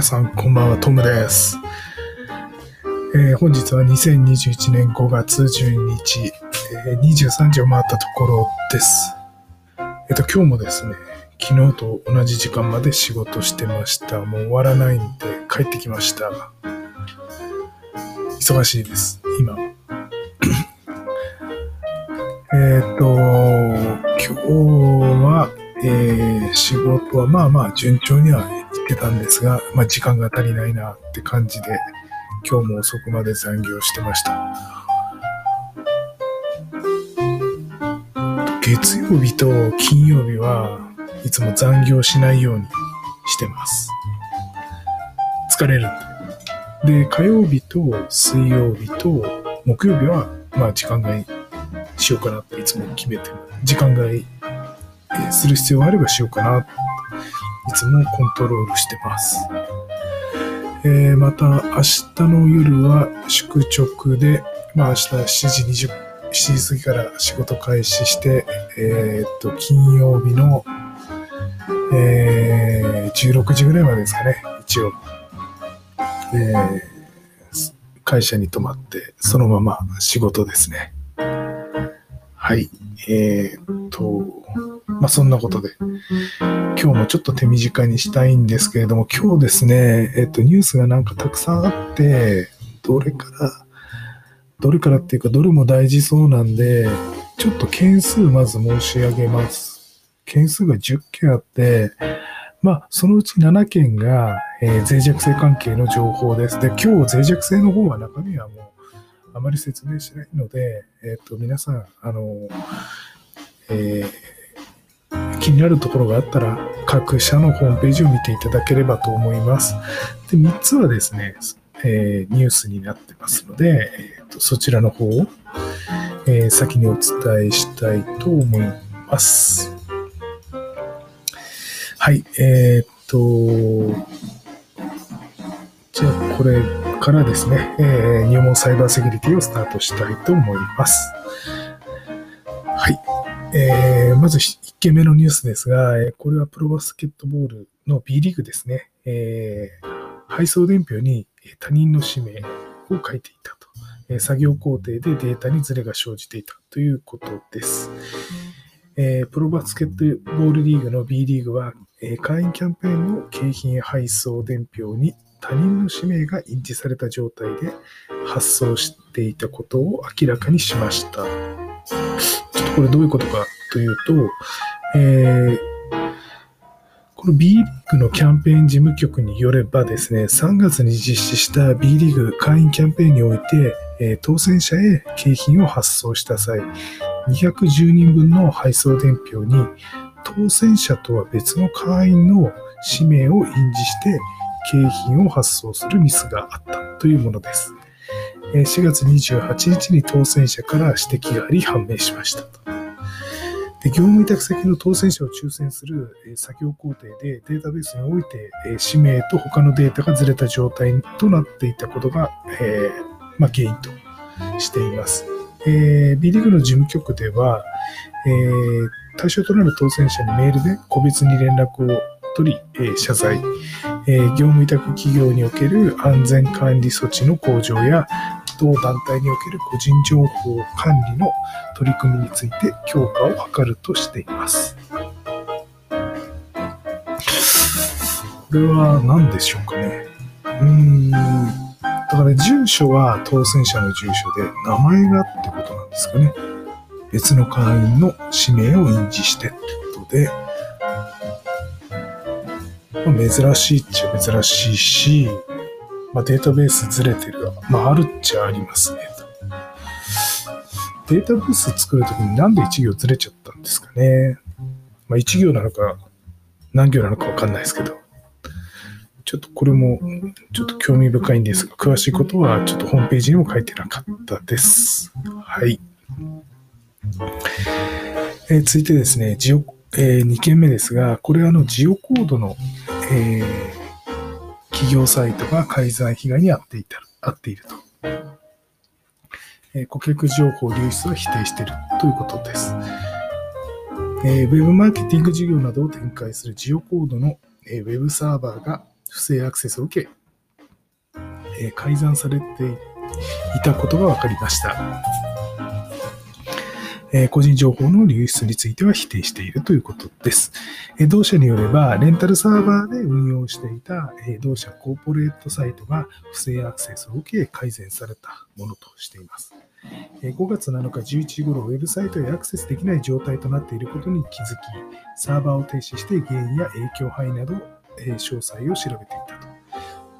皆さんこんばんは、トムです。えー本日は2021年5月12日、えー23時を回ったところです。えっ、と、今日もですね、昨日と同じ時間まで仕事してました。もう終わらないんで帰ってきました。忙しいです、今。えっと、今日は、えー仕事はまあまあ順調には行ってたんですが、まあ時間が足りないなって感じで、今日も遅くまで残業してました。月曜日と金曜日はいつも残業しないようにしてます。疲れるんで。で、火曜日と水曜日と木曜日はまあ時間外しようかなっていつも決めて、時間外する必要があればしようかな。いつもコントロールしてます。えーまた明日の夜は宿直で、まあ明日7時20 7時過ぎから仕事開始して、えーっと、金曜日の、えー16時ぐらいまでですかね、一応。えー会社に泊まって、そのまま仕事ですね。はい。えーっと、まあそんなことで、今日もちょっと手短にしたいんですけれども、今日ですね、えっと、ニュースがなんかたくさんあって、どれから、どれからっていうか、どれも大事そうなんで、ちょっと件数まず申し上げます。件数が10件あって、まあ、そのうち7件が、えー脆弱性関係の情報です。で、今日脆弱性の方は中身はもう、あまり説明しないので、えっと、皆さん、あの、えー気になるところがあったら、各社のホームページを見ていただければと思います。で、3つはですね、えーニュースになってますので、えーとそちらの方を、えー先にお伝えしたいと思います。はい、えーっと、じゃあこれからですね、えー入門サイバーセキュリティをスタートしたいと思います。はい。えーまず1件目のニュースですが、これはプロバスケットボールの B リーグですね。えー配送伝票に他人の氏名を書いていたと。作業工程でデータにズレが生じていたということです。えープロバスケットボールリーグの B リーグは、え会員キャンペーンの景品配送伝票に他人の氏名が印字された状態で発送していたことを明らかにしました。ちょっとこれどういうことかというと、えーこの B リーグのキャンペーン事務局によればですね、3月に実施した B リーグ会員キャンペーンにおいて、え当選者へ景品を発送した際、210人分の配送伝票に当選者とは別の会員の氏名を印字して景品を発送するミスがあったというものです。4月28日に当選者から指摘があり判明しましたと。で業務委託先の当選者を抽選する作業工程でデータベースにおいて氏名と他のデータがずれた状態となっていたことが、えーまあ、原因としています。えー B リーグの事務局では、えー対象となる当選者にメールで個別に連絡を取り、え謝罪、え業務委託企業における安全管理措置の向上や同団体における個人情報管理の取り組みについて強化を図るとしています。これは何でしょうかね。うーん。だから住所は当選者の住所で名前がってことなんですかね。別の会員の氏名を印字してってことで、珍しいっちゃ珍しいし、まあ、データベースずれてる。まあ、あるっちゃありますね。データベース作るときになんで1行ずれちゃったんですかね。まあ、1行なのか何行なのかわかんないですけど。ちょっとこれもちょっと興味深いんですが、詳しいことはちょっとホームページにも書いてなかったです。はい。えー続いてですね、ジオ、え2件目ですが、これはあのジオコードの、えー企業サイトが改ざん被害に遭っていた、遭っていると。え顧客情報流出は否定しているということです。えーウェブマーケティング事業などを展開するジオコードの、えーウェブサーバーが、不正アクセスを受け、え改ざんされていたことが分かりました。え個人情報の流出については否定しているということです。え同社によれば、レンタルサーバーで運用していた、え同社コーポレートサイトが不正アクセスを受け改善されたものとしています。5月7日11時頃、ウェブサイトへアクセスできない状態となっていることに気づき、サーバーを停止して原因や影響範囲など、詳細を調べていた。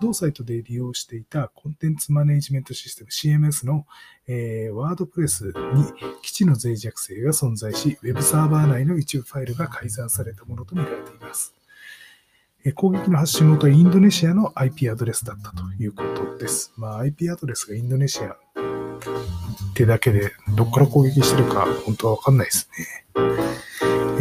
同サイトで利用していたコンテンツマネジメントシステム CMS の、えー、ワードプレスに基地の脆弱性が存在し、Web サーバー内の一部ファイルが改ざんされたものとみられています。攻撃の発信元はインドネシアの IP アドレスだったということです。まあ、IP アドレスがインドネシアってだけで、どこから攻撃してるか本当はわかんないですね。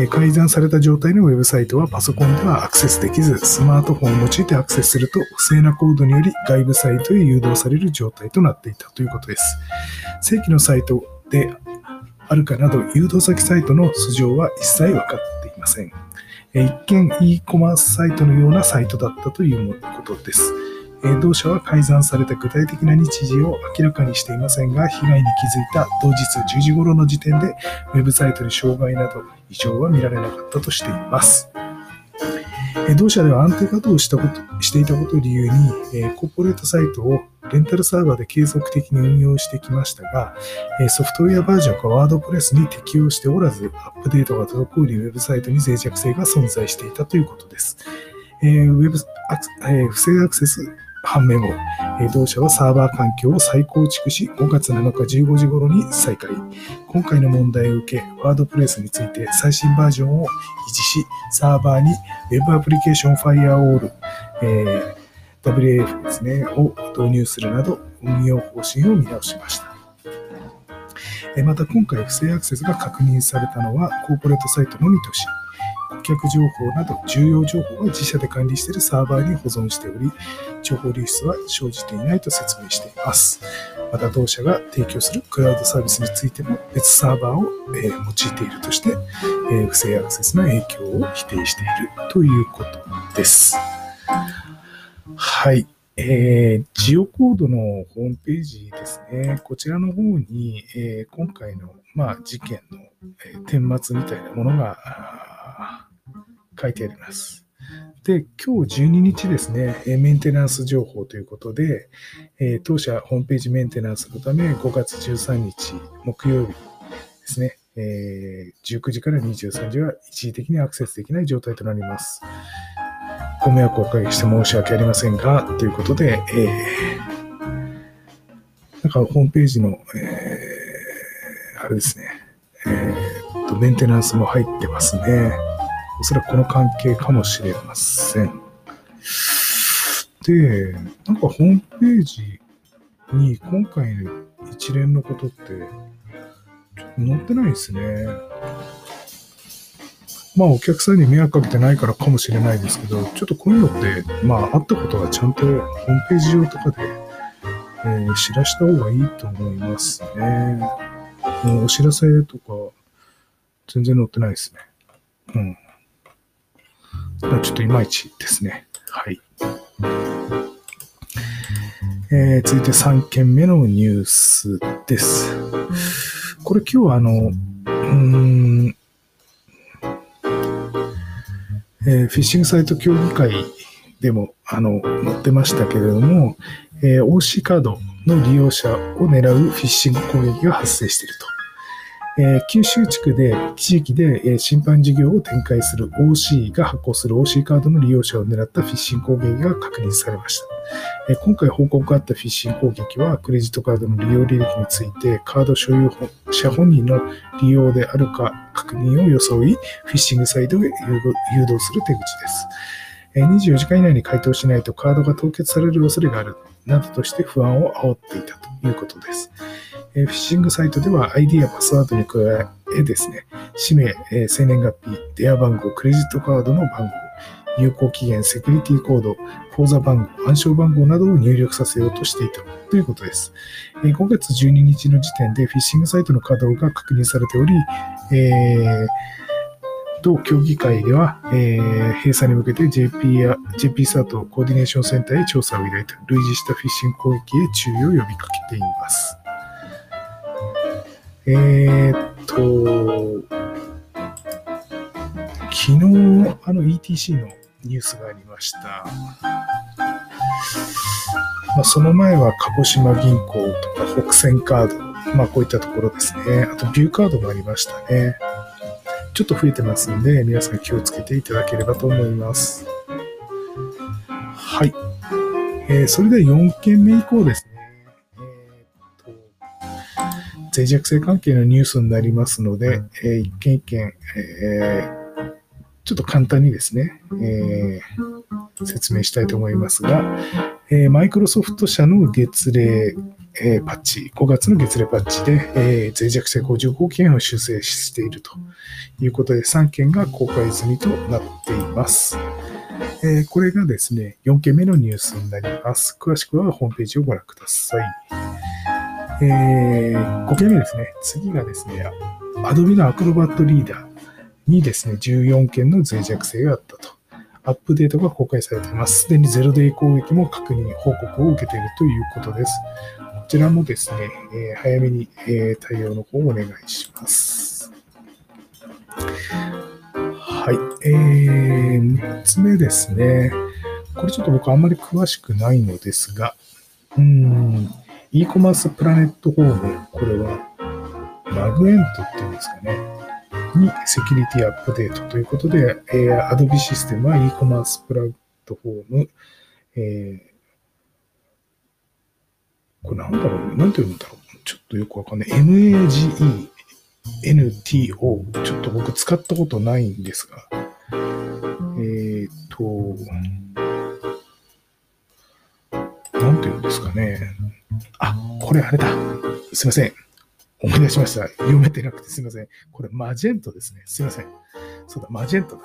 改ざんされた状態のウェブサイトはパソコンではアクセスできず、スマートフォンを用いてアクセスすると、不正なコードにより外部サイトへ誘導される状態となっていたということです。正規のサイトであるかなど、誘導先サイトの素性は一切分かっていません。一見 e コマースサイトのようなサイトだったということです。同社は改ざんされた具体的な日時を明らかにしていませんが、被害に気づいた当日10時頃の時点で、ウェブサイトに障害など異常は見られなかったとしています。同社では安定稼働したことしていたことを理由に、コーポレートサイトをレンタルサーバーで継続的に運用してきましたが、ソフトウェアバージョンがワードプレスに適用しておらず、アップデートが滞り、ウェブサイトに脆弱性が存在していたということです。ウェブ不正アクセス判明後、同社はサーバー環境を再構築し、5月7日15時頃に再開。今回の問題を受け、ワードプレスについて最新バージョンを維持し、サーバーに Web アプリケーションファイアウォール、えー、WAF ですね、を導入するなど、運用方針を見直しました。また今回不正アクセスが確認されたのはコーポレートサイトのみとし、顧客情報など重要情報は自社で管理しているサーバーに保存しており、情報流出は生じていないと説明しています。また同社が提供するクラウドサービスについても別サーバーを、え用いているとして、え不正アクセスの影響を否定しているということです。はい。えー、ジオコードのホームページですね。こちらの方に、えー、今回の、まあ、事件の、えー、顛末みたいなものが書いてあります。で、今日12日ですね、メンテナンス情報ということで、え当社ホームページメンテナンスのため5月13日木曜日ですね、え19時から23時は一時的にアクセスできない状態となります。ご迷惑をおかけして申し訳ありませんが、ということで、え、なんかホームページの、え、あれですね、えー、と、メンテナンスも入ってますね。おそらくこの関係かもしれません。で、なんかホームページに今回の一連のことって、ちょっと載ってないですね。まあお客さんに迷惑かけてないからかもしれないですけど、ちょっとこういうのって、まああったことはちゃんとホームページ上とかで、えー、知らした方がいいと思いますね。もうお知らせとか、全然載ってないですね。うん。ちょっといまいちですね。はい。えー、続いて3件目のニュースです。これ今日はあの、うん、えー、フィッシングサイト協議会でもあの載ってましたけれども、えー、OC カードの利用者を狙うフィッシング攻撃が発生していると。え九州地区で、地域で、え審判事業を展開する OC が発行する OC カードの利用者を狙ったフィッシング攻撃が確認されました。え今回報告があったフィッシング攻撃は、クレジットカードの利用履歴について、カード所有者本人の利用であるか確認を装い、フィッシングサイトへ誘導する手口です。24時間以内に回答しないとカードが凍結される恐れがあるなどとして不安を煽っていたということです。えフィッシングサイトでは ID やパスワードに加えですね、氏名、え生年月日、電話番号、クレジットカードの番号、有効期限、セキュリティコード、口座番号、暗証番号などを入力させようとしていたということです。え5月12日の時点でフィッシングサイトの稼働が確認されており、えー同協議会では、えー閉鎖に向けて JP や JP サートコーディネーションセンターへ調査を依頼と類似したフィッシング攻撃へ注意を呼びかけています。えーっと、昨日、あの ETC のニュースがありました。まあ、その前は鹿児島銀行とか北線カード、まあこういったところですね。あとビューカードもありましたね。ちょっと増えてますんで、皆さん気をつけていただければと思います。はい。えーそれでは4件目以降ですね。脆弱性関係のニュースになりますので、えー一件一件、えーちょっと簡単にですね、えー説明したいと思いますが、えーマイクロソフト社の月例、えーパッチ、5月の月例パッチで、えー脆弱性55件を修正しているということで、3件が公開済みとなっています。えーこれがですね、4件目のニュースになります。詳しくはホームページをご覧ください。えー5件目ですね。次がですね、Adobe の Acrobat Reader にですね、14件の脆弱性があったと。アップデートが公開されています。すでにゼロデイ攻撃も確認、報告を受けているということです。こちらもですね、えー早めに、えー対応の方をお願いします。はい。えー、3つ目ですね。これちょっと僕あんまり詳しくないのですが、うーん、e コマースプラネットフォーム、これは、マグエントっていうんですかね。にセキュリティアップデートということで、えー、Adobe システムは e コマースプラットフォーム、えーこれなんだろうなんて読むんだろうちょっとよくわかんない。MAGE NTO。ちょっと僕使ったことないんですが。えっ、と、なんて言うんですかね。あ、これあれだ。すいません。思い出しました。読めてなくてすいません。これマジェントですね。すいません。そうだ、マジェントだ。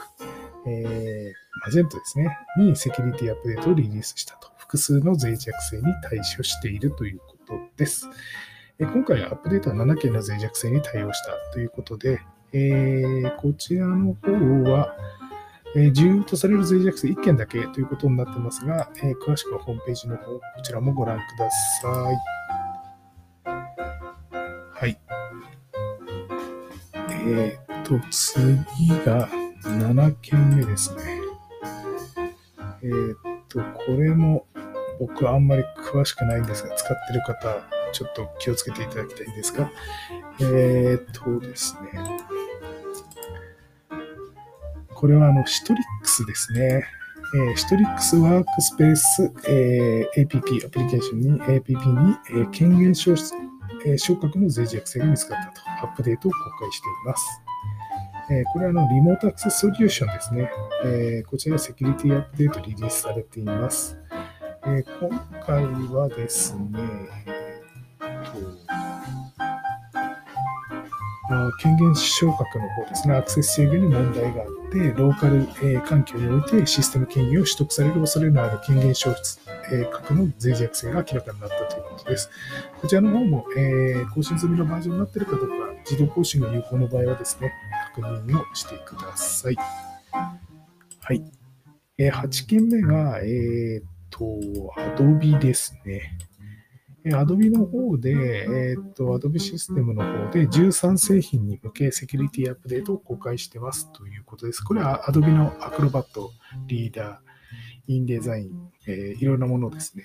えー、マジェントですね。にセキュリティアップデートをリリースしたと。複数の脆弱性に対処しているということです。えー今回アップデートは7件の脆弱性に対応したということで、えーこちらの方は、え重要とされる脆弱性1件だけということになってますが、え詳しくはホームページの方、こちらもご覧ください。はい。えーっと、次が7件目ですね。えーっと、これも僕あんまり詳しくないんですが、使ってる方、ちょっと気をつけていただきたいんですが、えーっとですね。これはあの、シトリックスですね。えーシトリックスワークスペース、えー APP、アプリケーションに APP に、えー権限消失えー昇格の脆弱性が見つかったと、アップデートを公開しています。えーこれはあのリモートアクセスソリューションですね。えーこちらセキュリティアップデートリリースされています。えー今回はですね、え権限昇格の方ですね、アクセス制御に問題があって、ローカル、え環境においてシステム権限を取得される恐れのある権限消失、えー格の脆弱性が明らかになったということです。こちらの方も、え更新済みのバージョンになっているかどうか、自動更新が有効の場合はですね、確認をしてください。はい。え8件目が、えーっと、Adobe ですね。えー Adobe の方で、えーっと、Adobe システムの方で13製品に向けセキュリティアップデートを公開してますということです。これは Adobe の Acrobat、リーダー、インデザイン、えーいろんなものですね。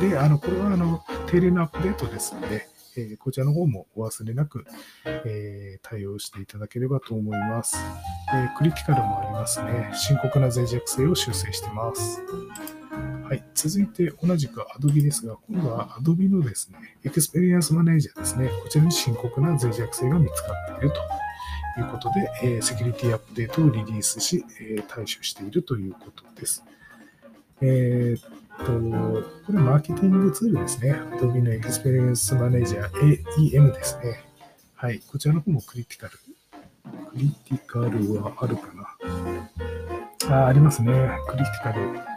で、あの、これはあの、定例のアップデートですので、えーこちらの方もお忘れなく、えー対応していただければと思います、えクリティカルもありますね。深刻な脆弱性を修正してます。はい。続いて同じく Adobe ですが、今度は Adobe のですね、Experience Manager ですね。こちらに深刻な脆弱性が見つかっているということで、えセキュリティアップデートをリリースし、え対処しているということです。えーっと、これマーケティングツールですね。Adobe の Experience Manager AEM ですね。はい。こちらの方もクリティカル。クリティカルはあるかなあありますね。クリティカル、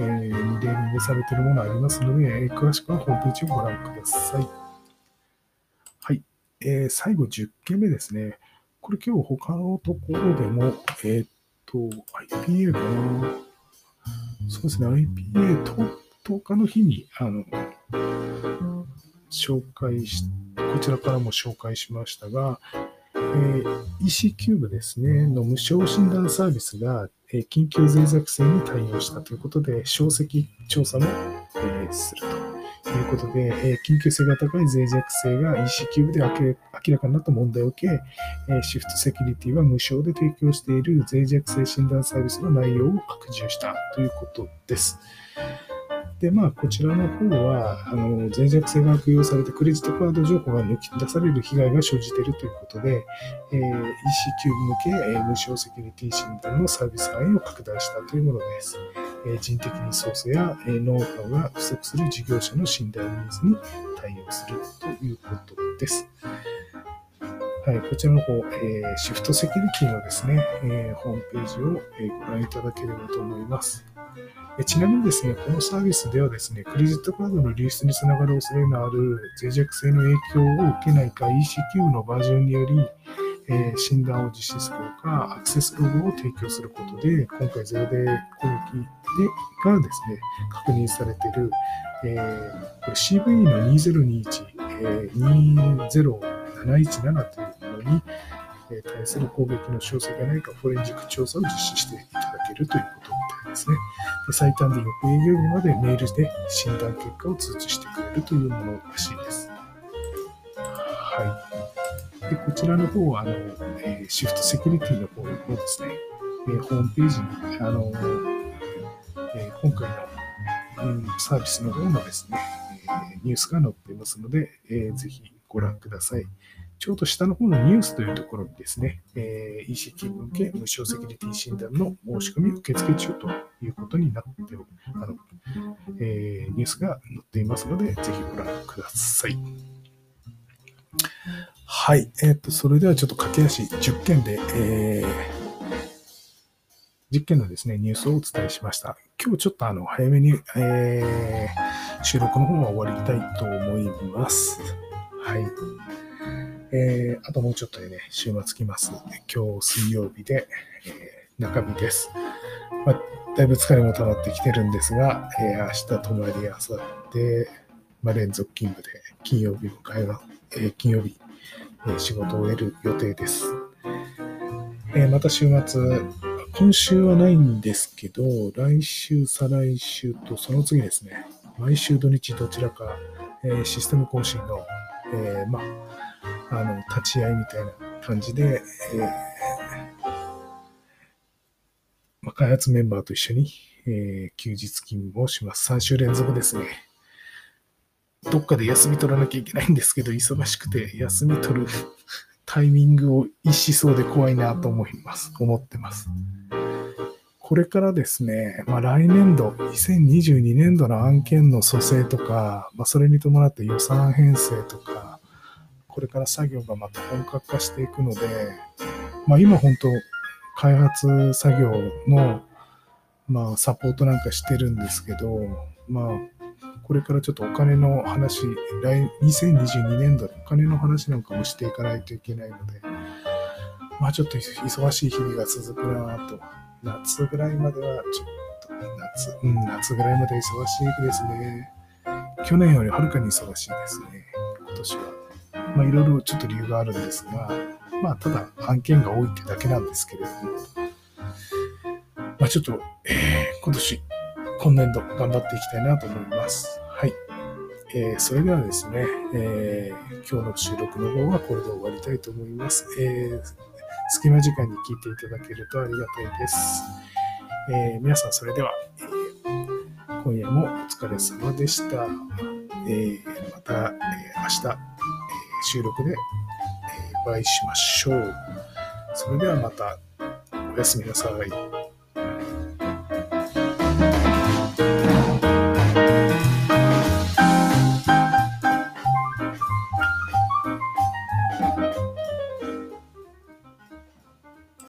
えーにレーミングされているものありますので、詳しくはホームページをご覧ください。はい。えー最後10件目ですね。ここれ今日他のところでも、えー、っと、IPA かな。そうですね、IPA と10日の日に、あの、紹介し、こちらからも紹介しましたが、えー、 EC-CUBE ですね、の無償診断サービスが、え、緊急脆弱性に対応したということで、小石調査も、え、すると。いうことで、え、緊急性が高い脆弱性が EC キューブで明らかになった問題を受け、え、シフトセキュリティは無償で提供している脆弱性診断サービスの内容を拡充したということです。で、まあ、こちらの方は、あの、脆弱性が悪用されてクレジットカード情報が抜き出される被害が生じているということで、えー、EC キューブ向け、えー、無償セキュリティ診断のサービス範囲を拡大したというものです。えー、人的リソースや、えー、ノウハウが不足する事業者の信頼ニーズに対応するということです。はい、こちらの方、えー、シフトセキュリティのですね、えー、ホームページを、えー、ご覧いただければと思います。ちなみにですね、このサービスではですね、クレジットカードの流出につながる恐れのある脆弱性の影響を受けないか ECQ のバージョンにより、え、診断を実施するほか、アクセスログを提供することで、今回ゼロデー攻撃でがですね、確認されている、えー、これ CV の2021、えー、20717というものに、対する攻撃の詳細がないか、フォレンジック調査を実施していただけるということみたいですね。で最短で翌営業日までメールで診断結果を通知してくれるというものらしいです。はい。でこちらの方は、あの、え、シフトセキュリティの方のですね、え、ホームページに、あの、え、今回の、うん、サービスの方のですね、えニュースが載っていますので、えー、ぜひご覧ください。ちょうど下の方のニュースというところにですね、えー、ECT 向け無償セキュリティ診断の申し込み受付中ということになってお、あの、えー、ニュースが載っていますので、ぜひご覧ください。はい。えっ、ー、と、それではちょっと駆け足10件で、えー、10件のですね、ニュースをお伝えしました。今日ちょっとあの、早めに、えー、収録の方は終わりたいと思います。はい。えー、あともうちょっとでね、週末来ます。今日水曜日で、えー、中日です。まあ、だいぶ疲れも溜まってきてるんですが、えー、明日泊まり、あさって、まあ、連続勤務で、金曜日迎えは、えー、金曜日、えー、仕事を終える予定です。えー、また週末、今週はないんですけど、来週、再来週とその次ですね、毎週土日どちらか、えー、システム更新の、えー、まあ、あの、立ち会いみたいな感じで、えー、まあ、開発メンバーと一緒に、えー、休日勤務をします。3週連続ですね。どっかで休み取らなきゃいけないんですけど、忙しくて休み取るタイミングを逸しそうで怖いなと思います。思ってます。これからですね、まあ、来年度、2022年度の案件の蘇生とか、まあ、それに伴って予算編成とか、これから作業がまた本格化していくので、まあ、今本当、開発作業の、まあ、サポートなんかしてるんですけど、まあ、これからちょっとお金の話、来2022年度のお金の話なんかもしていかないといけないので、まあちょっと忙しい日々が続くなと。夏ぐらいまではちょっと、夏、うん、夏ぐらいまで忙しいですね。去年よりはるかに忙しいですね、今年は。まあ、いろいろちょっと理由があるんですが、まあ、ただ案件が多いってだけなんですけれども、まあ、ちょっと、えー、今年、今年度頑張っていきたいなと思います。はい。えー、それではですね、えー、今日の収録の方はこれで終わりたいと思います。え、隙間時間に聞いていただけるとありがたいです。え、皆さんそれでは、今夜もお疲れ様でした。え、また、え、明日、収録で、えお会いしましょう。それではまた、おやすみなさい。